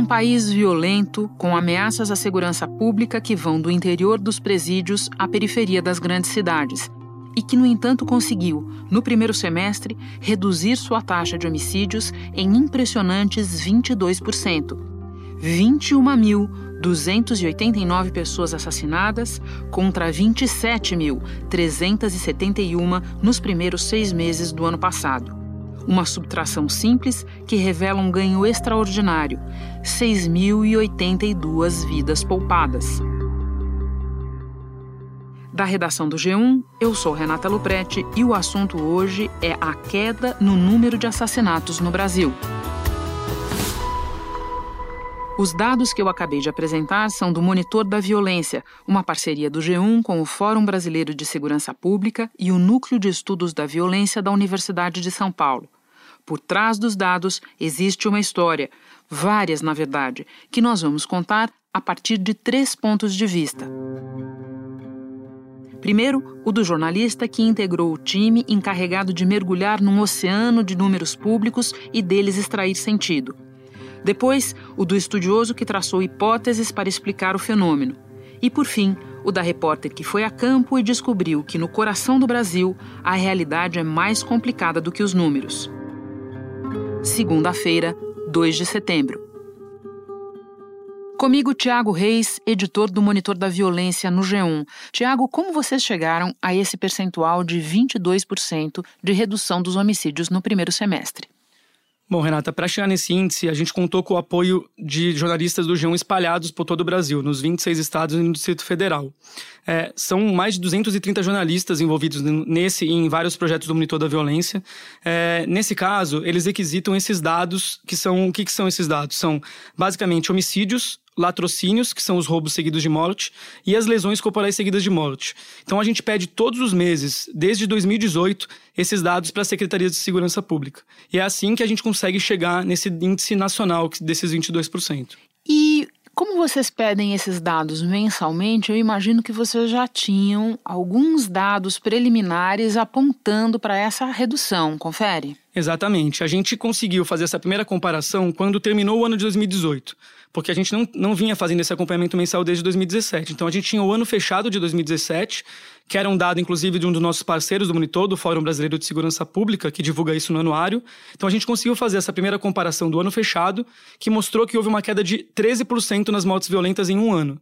Um país violento, com ameaças à segurança pública que vão do interior dos presídios à periferia das grandes cidades, e que, no entanto, conseguiu, no primeiro semestre, reduzir sua taxa de homicídios em impressionantes 22%. 21.289 pessoas assassinadas contra 27.371 nos primeiros seis meses do ano passado. Uma subtração simples que revela um ganho extraordinário: 6.082 vidas poupadas. Da redação do G1, eu sou Renata Luprete e o assunto hoje é a queda no número de assassinatos no Brasil. Os dados que eu acabei de apresentar são do Monitor da Violência, uma parceria do G1 com o Fórum Brasileiro de Segurança Pública e o Núcleo de Estudos da Violência da Universidade de São Paulo. Por trás dos dados existe uma história, várias na verdade, que nós vamos contar a partir de três pontos de vista. Primeiro, o do jornalista que integrou o time encarregado de mergulhar num oceano de números públicos e deles extrair sentido. Depois, o do estudioso que traçou hipóteses para explicar o fenômeno. E, por fim, o da repórter que foi a campo e descobriu que no coração do Brasil a realidade é mais complicada do que os números. Segunda-feira, 2 de setembro. Comigo, Tiago Reis, editor do Monitor da Violência no G1. Tiago, como vocês chegaram a esse percentual de 22% de redução dos homicídios no primeiro semestre? Bom, Renata, para chegar nesse índice, a gente contou com o apoio de jornalistas do G1 espalhados por todo o Brasil, nos 26 estados e no Distrito Federal. É, são mais de 230 jornalistas envolvidos nesse e em vários projetos do Monitor da Violência. É, nesse caso, eles requisitam esses dados, que são o que, que são esses dados? São basicamente homicídios, latrocínios, que são os roubos seguidos de morte, e as lesões corporais seguidas de morte. Então a gente pede todos os meses, desde 2018, esses dados para a Secretaria de Segurança Pública. E é assim que a gente consegue chegar nesse índice nacional desses 22%. E como vocês pedem esses dados mensalmente, eu imagino que vocês já tinham alguns dados preliminares apontando para essa redução, confere? Exatamente. A gente conseguiu fazer essa primeira comparação quando terminou o ano de 2018 porque a gente não, não vinha fazendo esse acompanhamento mensal desde 2017. Então a gente tinha o ano fechado de 2017, que era um dado, inclusive, de um dos nossos parceiros do Monitor, do Fórum Brasileiro de Segurança Pública, que divulga isso no anuário. Então a gente conseguiu fazer essa primeira comparação do ano fechado, que mostrou que houve uma queda de 13% nas mortes violentas em um ano.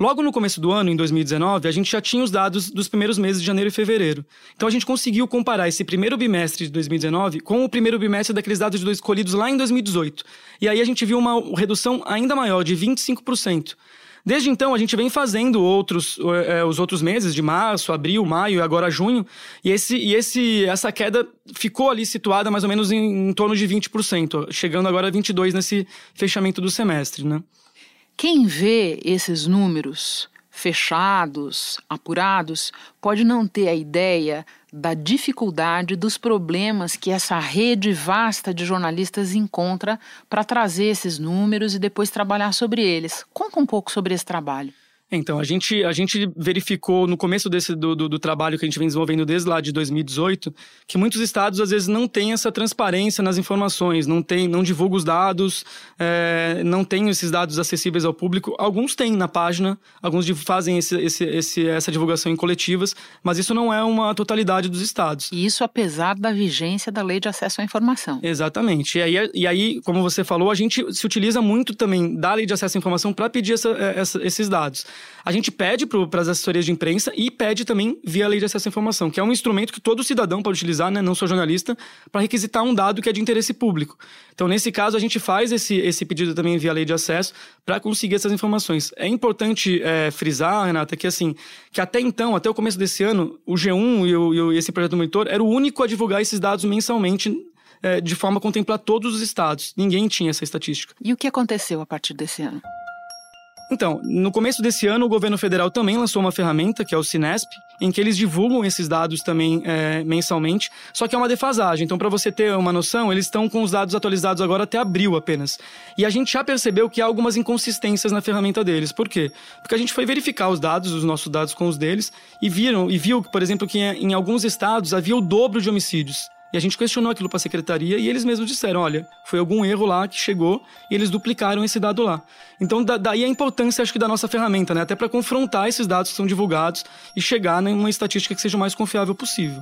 Logo no começo do ano, em 2019, a gente já tinha os dados dos primeiros meses de janeiro e fevereiro. Então a gente conseguiu comparar esse primeiro bimestre de 2019 com o primeiro bimestre daqueles dados escolhidos lá em 2018. E aí a gente viu uma redução ainda maior, de 25%. Desde então, a gente vem fazendo outros, é, os outros meses, de março, abril, maio e agora junho, e, esse, e esse, essa queda ficou ali situada mais ou menos em, em torno de 20%, chegando agora a 22% nesse fechamento do semestre. Né? Quem vê esses números fechados, apurados, pode não ter a ideia da dificuldade dos problemas que essa rede vasta de jornalistas encontra para trazer esses números e depois trabalhar sobre eles. Conta um pouco sobre esse trabalho. Então, a gente, a gente verificou no começo desse, do, do, do, trabalho que a gente vem desenvolvendo desde lá de 2018 que muitos estados às vezes não têm essa transparência nas informações, não, tem, não divulgam os dados, é, não têm esses dados acessíveis ao público. Alguns têm na página, alguns fazem esse, esse, esse, essa divulgação em coletivas, mas isso não é uma totalidade dos estados. E isso apesar da vigência da lei de acesso à informação. Exatamente. E aí, e aí como você falou, a gente se utiliza muito também da lei de acesso à informação para pedir essa, essa, esses dados. A gente pede para as assessorias de imprensa e pede também via lei de acesso à informação, que é um instrumento que todo cidadão pode utilizar, né, não só jornalista, para requisitar um dado que é de interesse público. Então, nesse caso, a gente faz esse, esse pedido também via lei de acesso para conseguir essas informações. É importante é, frisar, Renata, que assim, que até então, até o começo desse ano, o G1 e, o, e esse projeto do monitor era o único a divulgar esses dados mensalmente é, de forma a contemplar todos os estados. Ninguém tinha essa estatística. E o que aconteceu a partir desse ano? Então, no começo desse ano, o governo federal também lançou uma ferramenta, que é o Cinesp, em que eles divulgam esses dados também é, mensalmente, só que é uma defasagem. Então, para você ter uma noção, eles estão com os dados atualizados agora até abril apenas. E a gente já percebeu que há algumas inconsistências na ferramenta deles. Por quê? Porque a gente foi verificar os dados, os nossos dados com os deles, e viram e viu, por exemplo, que em alguns estados havia o dobro de homicídios E a gente questionou aquilo para a secretaria e eles mesmos disseram: olha, foi algum erro lá que chegou e eles duplicaram esse dado lá. Então, da, daí a importância, acho que, da nossa ferramenta, né? Até para confrontar esses dados que são divulgados e chegar em uma estatística que seja o mais confiável possível.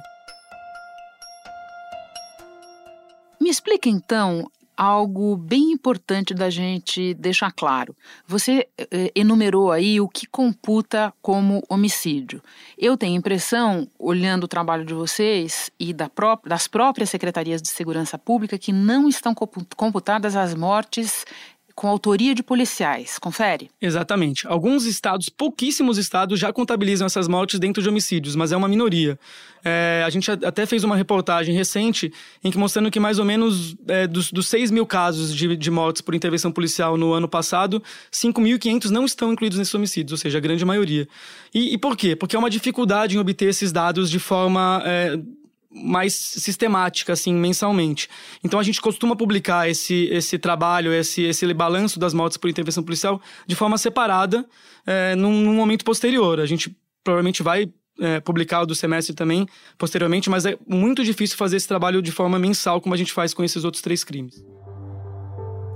Me explica então algo bem importante da gente deixar claro. Você eh, enumerou aí o que computa como homicídio. Eu tenho impressão, olhando o trabalho de vocês e da pró das próprias secretarias de segurança pública, que não estão computadas as mortes com autoria de policiais. Confere? Exatamente. Alguns estados, pouquíssimos estados, já contabilizam essas mortes dentro de homicídios, mas é uma minoria. É, a gente até fez uma reportagem recente em que mostrando que mais ou menos é, dos, dos 6 mil casos de, de mortes por intervenção policial no ano passado, 5.500 não estão incluídos nesses homicídios, ou seja, a grande maioria. E, e por quê? Porque é uma dificuldade em obter esses dados de forma é, mais sistemática, assim, mensalmente. Então a gente costuma publicar esse, esse trabalho, esse, esse balanço das mortes por intervenção policial de forma separada é, num, num momento posterior. A gente provavelmente vai é, publicar o do semestre também posteriormente, mas é muito difícil fazer esse trabalho de forma mensal, como a gente faz com esses outros três crimes.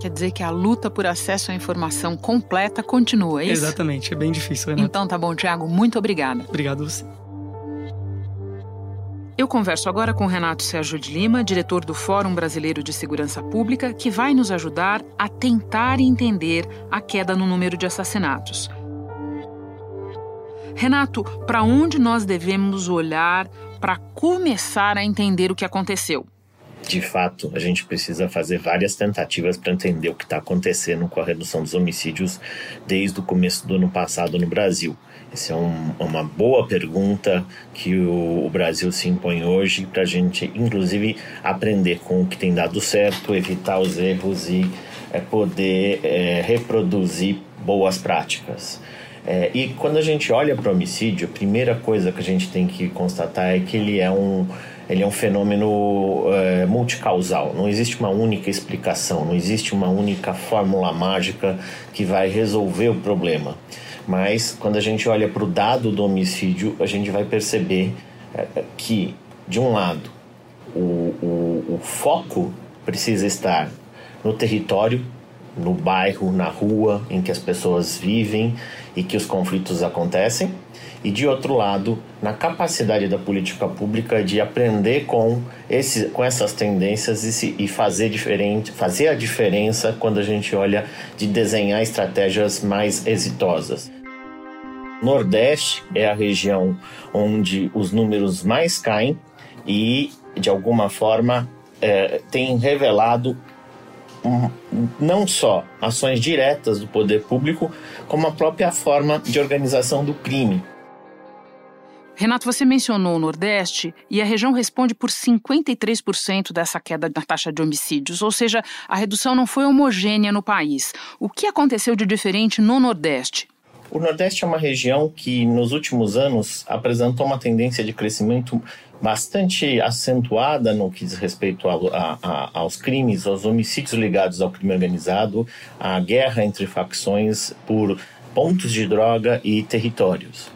Quer dizer que a luta por acesso à informação completa continua, é isso? Exatamente, é bem difícil, Renato. Então tá bom, Tiago, muito obrigada. Obrigado a você. Eu converso agora com Renato Sérgio de Lima, diretor do Fórum Brasileiro de Segurança Pública, que vai nos ajudar a tentar entender a queda no número de assassinatos. Renato, para onde nós devemos olhar para começar a entender o que aconteceu? De fato, a gente precisa fazer várias tentativas para entender o que está acontecendo com a redução dos homicídios desde o começo do ano passado no Brasil. Essa é um, uma boa pergunta que o, o Brasil se impõe hoje para a gente, inclusive, aprender com o que tem dado certo, evitar os erros e é, poder é, reproduzir boas práticas. É, e quando a gente olha para o homicídio, a primeira coisa que a gente tem que constatar é que ele é um, ele é um fenômeno é, multicausal. Não existe uma única explicação, não existe uma única fórmula mágica que vai resolver o problema. Mas quando a gente olha para o dado do homicídio, a gente vai perceber é, é, que, de um lado, o, o, o foco precisa estar no território, no bairro, na rua em que as pessoas vivem e que os conflitos acontecem, e de outro lado, na capacidade da política pública de aprender com, esse, com essas tendências e, se, e fazer, diferente, fazer a diferença quando a gente olha de desenhar estratégias mais exitosas. Nordeste é a região onde os números mais caem e, de alguma forma, é, tem revelado um, não só ações diretas do poder público, como a própria forma de organização do crime. Renato, você mencionou o Nordeste e a região responde por 53% dessa queda na taxa de homicídios, ou seja, a redução não foi homogênea no país. O que aconteceu de diferente no Nordeste? O Nordeste é uma região que, nos últimos anos, apresentou uma tendência de crescimento bastante acentuada no que diz respeito a, a, a, aos crimes, aos homicídios ligados ao crime organizado, à guerra entre facções por pontos de droga e territórios.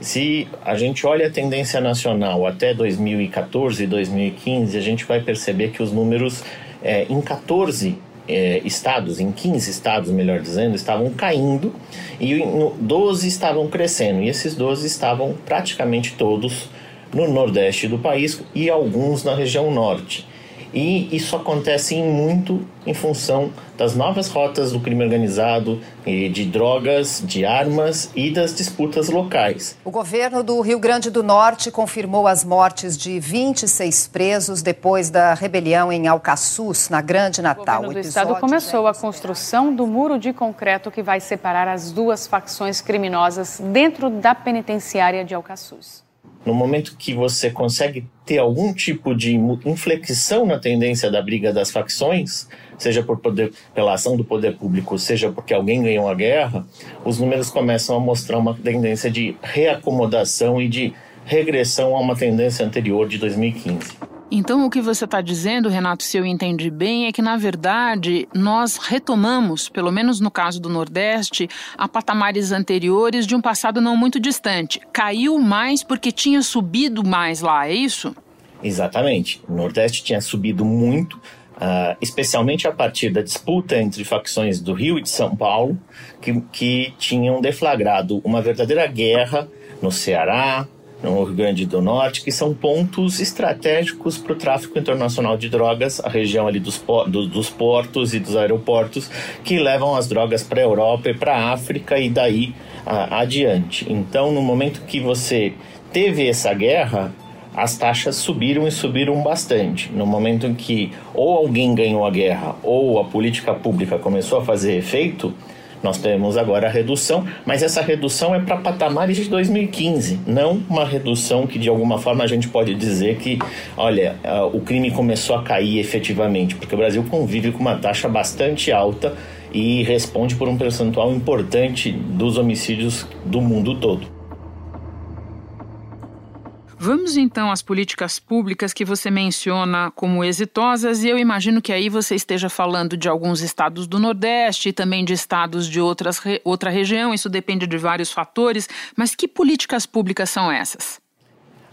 Se a gente olha a tendência nacional até 2014 e 2015, a gente vai perceber que os números é, em 14 é, estados, em 15 estados, melhor dizendo, estavam caindo e em 12 estavam crescendo. E esses 12 estavam praticamente todos no nordeste do país e alguns na região norte. E isso acontece em muito em função das novas rotas do crime organizado, de drogas, de armas e das disputas locais. O governo do Rio Grande do Norte confirmou as mortes de 26 presos depois da rebelião em Alcaçuz, na Grande Natal. O governo do estado começou a construção do muro de concreto que vai separar as duas facções criminosas dentro da penitenciária de Alcaçuz no momento que você consegue ter algum tipo de inflexão na tendência da briga das facções, seja por poder, pela ação do poder público, seja porque alguém ganhou a guerra, os números começam a mostrar uma tendência de reacomodação e de regressão a uma tendência anterior de 2015. Então, o que você está dizendo, Renato, se eu entendi bem, é que, na verdade, nós retomamos, pelo menos no caso do Nordeste, a patamares anteriores de um passado não muito distante. Caiu mais porque tinha subido mais lá, é isso? Exatamente. O Nordeste tinha subido muito, uh, especialmente a partir da disputa entre facções do Rio e de São Paulo, que, que tinham deflagrado uma verdadeira guerra no Ceará, no Rio Grande do Norte, que são pontos estratégicos para o tráfico internacional de drogas, a região ali dos, do, dos portos e dos aeroportos, que levam as drogas para a Europa e para a África e daí a, adiante. Então, no momento que você teve essa guerra, as taxas subiram e subiram bastante. No momento em que ou alguém ganhou a guerra ou a política pública começou a fazer efeito, nós temos agora a redução, mas essa redução é para patamares de 2015, não uma redução que de alguma forma a gente pode dizer que, olha, o crime começou a cair efetivamente, porque o Brasil convive com uma taxa bastante alta e responde por um percentual importante dos homicídios do mundo todo. Vamos então às políticas públicas que você menciona como exitosas, e eu imagino que aí você esteja falando de alguns estados do Nordeste e também de estados de outras, outra região, isso depende de vários fatores, mas que políticas públicas são essas?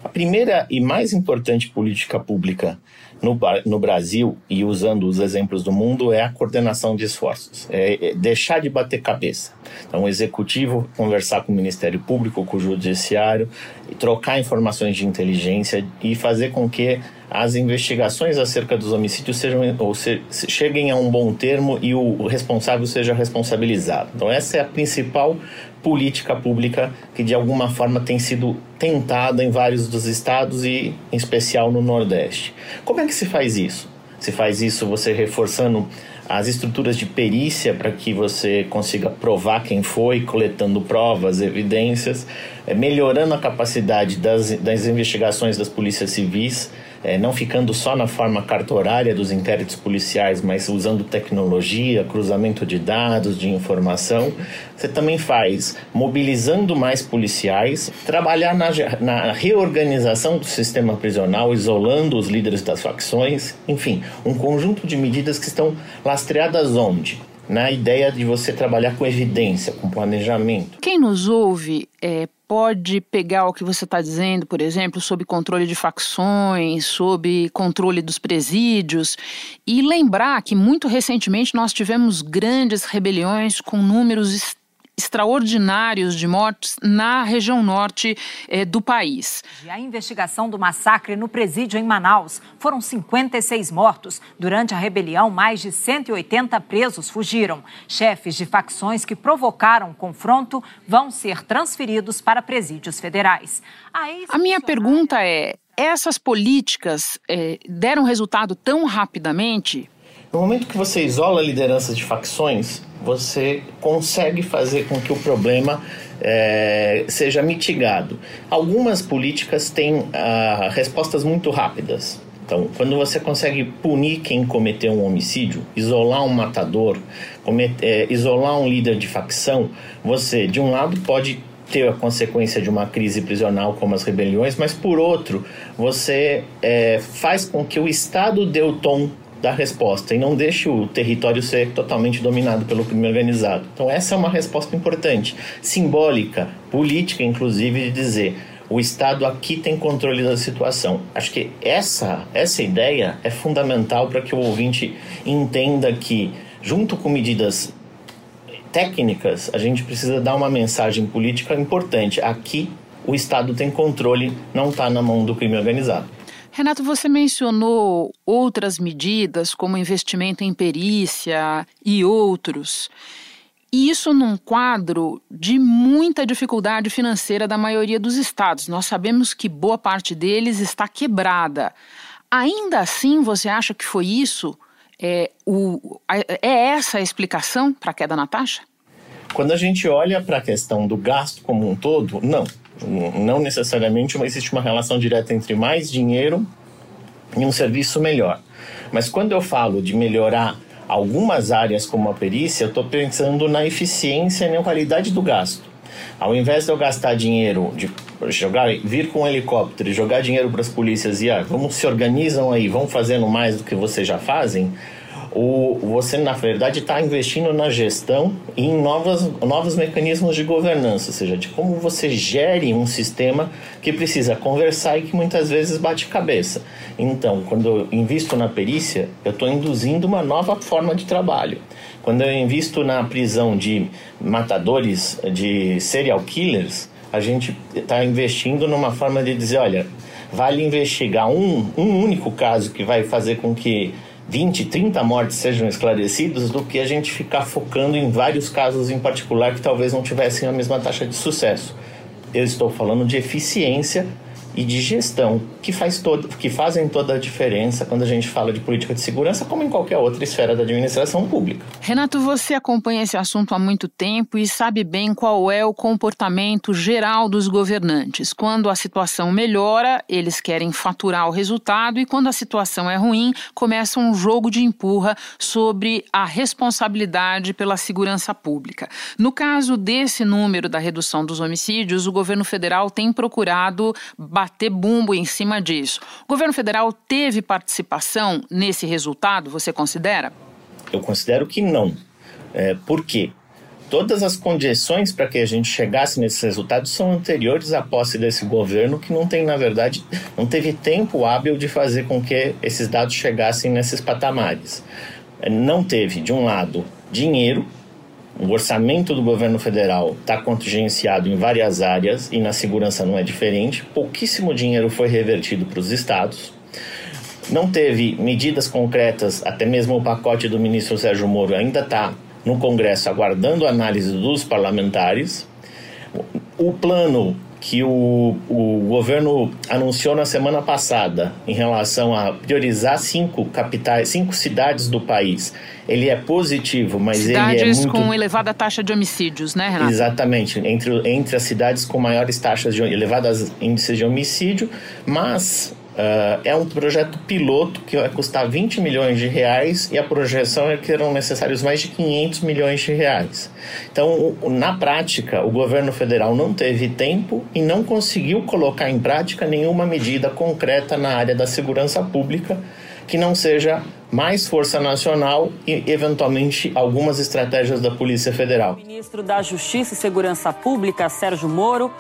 A primeira e mais importante política pública no, no Brasil, e usando os exemplos do mundo, é a coordenação de esforços, é, é deixar de bater cabeça. Então, o executivo conversar com o Ministério Público, com o Judiciário, trocar informações de inteligência e fazer com que as investigações acerca dos homicídios sejam ou se, cheguem a um bom termo e o responsável seja responsabilizado. Então essa é a principal política pública que de alguma forma tem sido tentada em vários dos estados e em especial no Nordeste. Como é que se faz isso? Se faz isso você reforçando as estruturas de perícia para que você consiga provar quem foi, coletando provas, evidências, é, melhorando a capacidade das, das investigações das polícias civis, é, não ficando só na forma cartorária dos inquéritos policiais, mas usando tecnologia, cruzamento de dados, de informação. Você também faz mobilizando mais policiais, trabalhar na, na reorganização do sistema prisional, isolando os líderes das facções, enfim, um conjunto de medidas que estão lastreadas onde? na ideia de você trabalhar com evidência, com planejamento. Quem nos ouve é, pode pegar o que você está dizendo, por exemplo, sobre controle de facções, sobre controle dos presídios, e lembrar que muito recentemente nós tivemos grandes rebeliões com números extraordinários de mortes na região norte eh, do país. A investigação do massacre no presídio em Manaus. Foram 56 mortos. Durante a rebelião, mais de 180 presos fugiram. Chefes de facções que provocaram o confronto vão ser transferidos para presídios federais. A, a minha pergunta é: essas políticas eh, deram resultado tão rapidamente? No momento que você isola lideranças de facções, você consegue fazer com que o problema é, seja mitigado. Algumas políticas têm ah, respostas muito rápidas. Então, quando você consegue punir quem cometeu um homicídio, isolar um matador, é, isolar um líder de facção, você, de um lado, pode ter a consequência de uma crise prisional como as rebeliões, mas por outro, você é, faz com que o Estado dê o tom da resposta e não deixe o território ser totalmente dominado pelo crime organizado. Então essa é uma resposta importante, simbólica, política inclusive de dizer o Estado aqui tem controle da situação. Acho que essa essa ideia é fundamental para que o ouvinte entenda que junto com medidas técnicas, a gente precisa dar uma mensagem política importante. Aqui o Estado tem controle, não está na mão do crime organizado. Renato, você mencionou outras medidas, como investimento em perícia e outros. E isso num quadro de muita dificuldade financeira da maioria dos estados. Nós sabemos que boa parte deles está quebrada. Ainda assim, você acha que foi isso? É, o, é essa a explicação para a queda na taxa? Quando a gente olha para a questão do gasto como um todo, não. Não necessariamente existe uma relação direta entre mais dinheiro e um serviço melhor. Mas quando eu falo de melhorar algumas áreas como a perícia, eu estou pensando na eficiência e na qualidade do gasto. Ao invés de eu gastar dinheiro de, jogar, vir com um helicóptero e jogar dinheiro para as polícias e ah, vamos se organizam aí, vão fazendo mais do que vocês já fazem, o, você na verdade está investindo na gestão e em novas, novos mecanismos de governança, ou seja, de como você gere um sistema que precisa conversar e que muitas vezes bate cabeça. Então, quando eu invisto na perícia, eu estou induzindo uma nova forma de trabalho. Quando eu invisto na prisão de matadores, de serial killers, a gente está investindo numa forma de dizer, olha, vale investigar um, um único caso que vai fazer com que 20, 30 mortes sejam esclarecidos do que a gente ficar focando em vários casos em particular que talvez não tivessem a mesma taxa de sucesso. Eu estou falando de eficiência e de gestão que, faz todo, que fazem toda a diferença quando a gente fala de política de segurança, como em qualquer outra esfera da administração pública. Renato, você acompanha esse assunto há muito tempo e sabe bem qual é o comportamento geral dos governantes. Quando a situação melhora, eles querem faturar o resultado e quando a situação é ruim, começa um jogo de empurra sobre a responsabilidade pela segurança pública. No caso desse número da redução dos homicídios, o governo federal tem procurado bater bumbo em cima disso. O governo federal teve participação nesse resultado, você considera? Eu considero que não. É, por quê? Todas as condições para que a gente chegasse nesses resultados são anteriores à posse desse governo, que não tem, na verdade, não teve tempo hábil de fazer com que esses dados chegassem nesses patamares. É, não teve, de um lado, dinheiro o orçamento do governo federal está contingenciado em várias áreas e na segurança não é diferente. Pouquíssimo dinheiro foi revertido para os estados. Não teve medidas concretas, até mesmo o pacote do ministro Sérgio Moro ainda está no Congresso aguardando análise dos parlamentares. O plano que o, o governo anunciou na semana passada em relação a priorizar cinco capitais, cinco cidades do país, ele é positivo, mas cidades ele é muito... com elevada taxa de homicídios, né, Renato? Exatamente, entre, entre as cidades com maiores taxas de elevadas índices de homicídio, mas Uh, é um projeto piloto que vai custar 20 milhões de reais e a projeção é que serão necessários mais de 500 milhões de reais. Então, na prática, o governo federal não teve tempo e não conseguiu colocar em prática nenhuma medida concreta na área da segurança pública que não seja mais força nacional e, eventualmente, algumas estratégias da Polícia Federal. O ministro da Justiça e Segurança Pública, Sérgio Moro,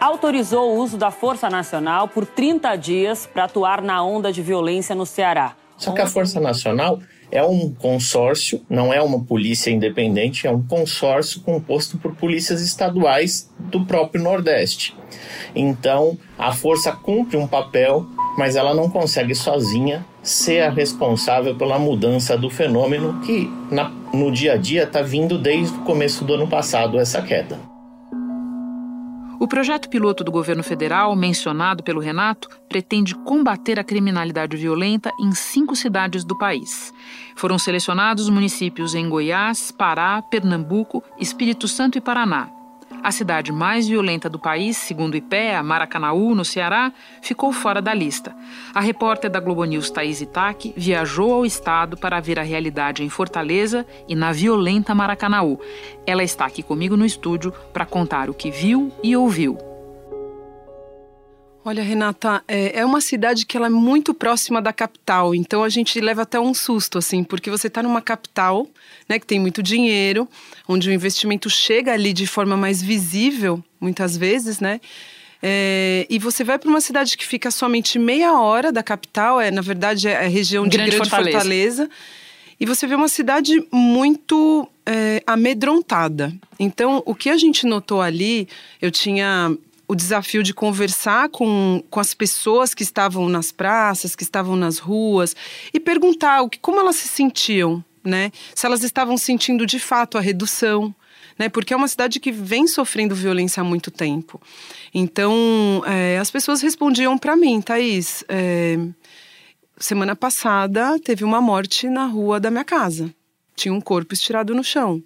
autorizou o uso da Força Nacional por 30 dias para atuar na onda de violência no Ceará. Só que a Força Nacional é um consórcio, não é uma polícia independente, é um consórcio composto por polícias estaduais do próprio Nordeste. Então, a força cumpre um papel, mas ela não consegue sozinha ser a responsável pela mudança do fenômeno que na, no dia a dia está vindo desde o começo do ano passado essa queda. O projeto piloto do governo federal, mencionado pelo Renato, pretende combater a criminalidade violenta em cinco cidades do país. Foram selecionados municípios em Goiás, Pará, Pernambuco, Espírito Santo e Paraná. A cidade mais violenta do país, segundo o IPEA, Maracanaú, no Ceará, ficou fora da lista. A repórter da Globo News, Thaís Itaque, viajou ao estado para ver a realidade em Fortaleza e na violenta Maracanaú. Ela está aqui comigo no estúdio para contar o que viu e ouviu. Olha, Renata, é, é, uma cidade que ela é muito próxima da capital, então a gente leva até um susto, assim, porque você está numa capital, né, que tem muito dinheiro, onde o investimento chega ali de forma mais visível, muitas vezes, né? É, e você vai para uma cidade que fica somente meia hora da capital, é na verdade é a região de Grande, Grande Fortaleza. Fortaleza. e você vê uma cidade muito é, amedrontada. Então, o que a gente notou ali, eu tinha o desafio de conversar com, com as pessoas que estavam nas praças, que estavam nas ruas, e perguntar o que, como elas se sentiam, né? Se elas estavam sentindo de fato a redução, né? Porque é uma cidade que vem sofrendo violência há muito tempo. Então, é, as pessoas respondiam para mim, Thaís, é, semana passada teve uma morte na rua da minha casa. Tinha um corpo estirado no chão.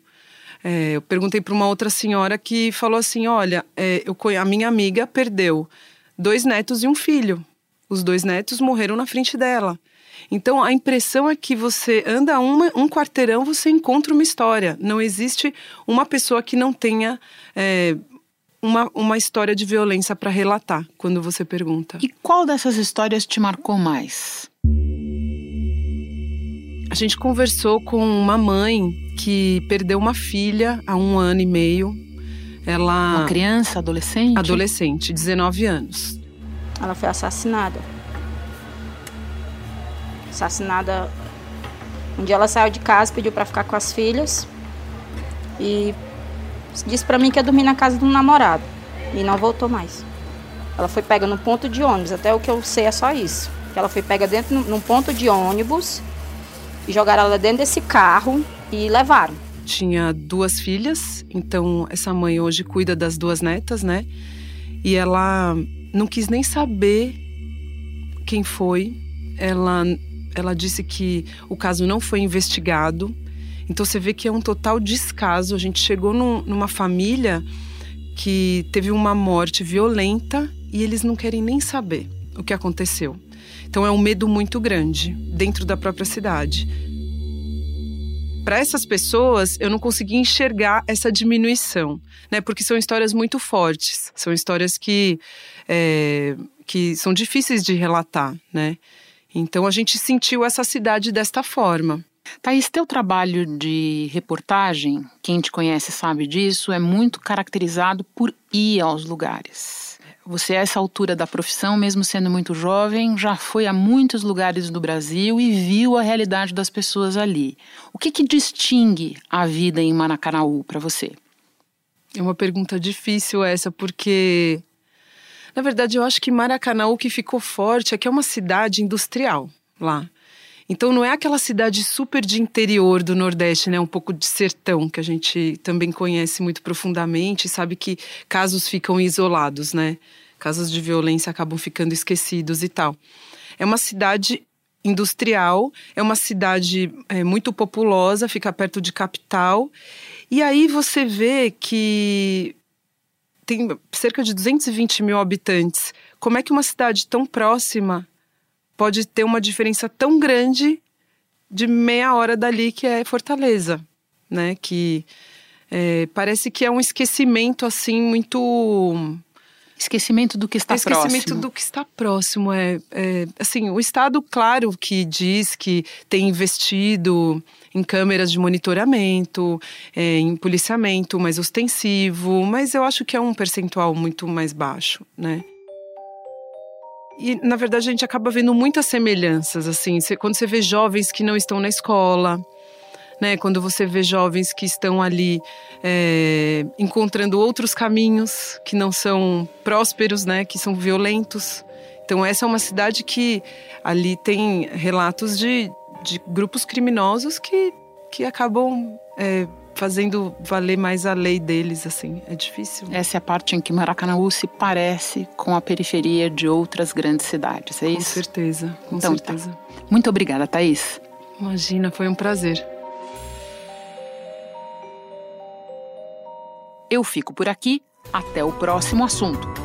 É, eu perguntei para uma outra senhora que falou assim: olha, é, eu, a minha amiga perdeu dois netos e um filho. Os dois netos morreram na frente dela. Então a impressão é que você anda uma, um quarteirão, você encontra uma história. Não existe uma pessoa que não tenha é, uma, uma história de violência para relatar quando você pergunta. E qual dessas histórias te marcou mais? A gente conversou com uma mãe que perdeu uma filha há um ano e meio. Ela. Uma criança, adolescente? Adolescente, 19 anos. Ela foi assassinada. Assassinada. Um dia ela saiu de casa, pediu para ficar com as filhas e disse para mim que ia dormir na casa de um namorado e não voltou mais. Ela foi pega no ponto de ônibus, até o que eu sei é só isso. Ela foi pega dentro num ponto de ônibus e jogaram ela dentro desse carro e levaram. Tinha duas filhas, então essa mãe hoje cuida das duas netas, né? E ela não quis nem saber quem foi. Ela, ela disse que o caso não foi investigado. Então você vê que é um total descaso. A gente chegou num, numa família que teve uma morte violenta e eles não querem nem saber o que aconteceu. Então é um medo muito grande dentro da própria cidade. Para essas pessoas, eu não consegui enxergar essa diminuição, né? Porque são histórias muito fortes, são histórias que, é, que são difíceis de relatar, né? Então a gente sentiu essa cidade desta forma. Thaís, teu trabalho de reportagem, quem te conhece sabe disso, é muito caracterizado por ir aos lugares. Você, a essa altura da profissão, mesmo sendo muito jovem, já foi a muitos lugares do Brasil e viu a realidade das pessoas ali. O que, que distingue a vida em Maracanaú para você? É uma pergunta difícil essa, porque na verdade eu acho que Maracanaú que ficou forte é que é uma cidade industrial lá. Então não é aquela cidade super de interior do Nordeste, né? Um pouco de sertão que a gente também conhece muito profundamente, sabe que casos ficam isolados, né? Casos de violência acabam ficando esquecidos e tal. É uma cidade industrial, é uma cidade é, muito populosa, fica perto de capital. E aí você vê que tem cerca de 220 mil habitantes. Como é que uma cidade tão próxima pode ter uma diferença tão grande de meia hora dali que é Fortaleza, né? Que é, parece que é um esquecimento assim muito esquecimento do que está esquecimento próximo. Esquecimento do que está próximo é, é, assim o estado claro que diz que tem investido em câmeras de monitoramento, é, em policiamento mais ostensivo, mas eu acho que é um percentual muito mais baixo, né? E, na verdade, a gente acaba vendo muitas semelhanças, assim. quando você vê jovens que não estão na escola, né? Quando você vê jovens que estão ali é, encontrando outros caminhos que não são prósperos, né? Que são violentos. Então, essa é uma cidade que ali tem relatos de, de grupos criminosos que, que acabam é, fazendo valer mais a lei deles, assim. É difícil. Essa é a parte em que Maracanaú se parece com a periferia de outras grandes cidades, é com isso? Com certeza, com então, certeza. Tá. Muito obrigada, Thaís. Imagina, foi um prazer. Eu fico por aqui. Até o próximo assunto.